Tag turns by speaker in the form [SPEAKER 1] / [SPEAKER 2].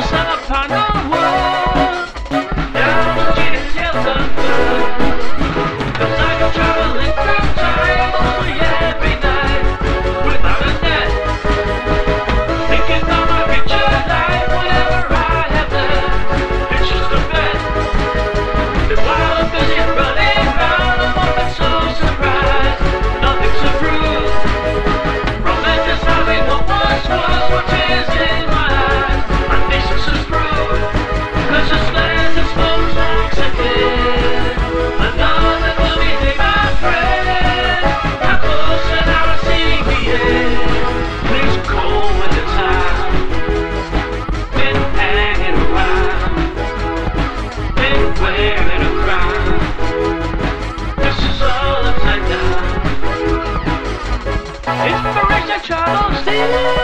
[SPEAKER 1] the sun. Trouble. See,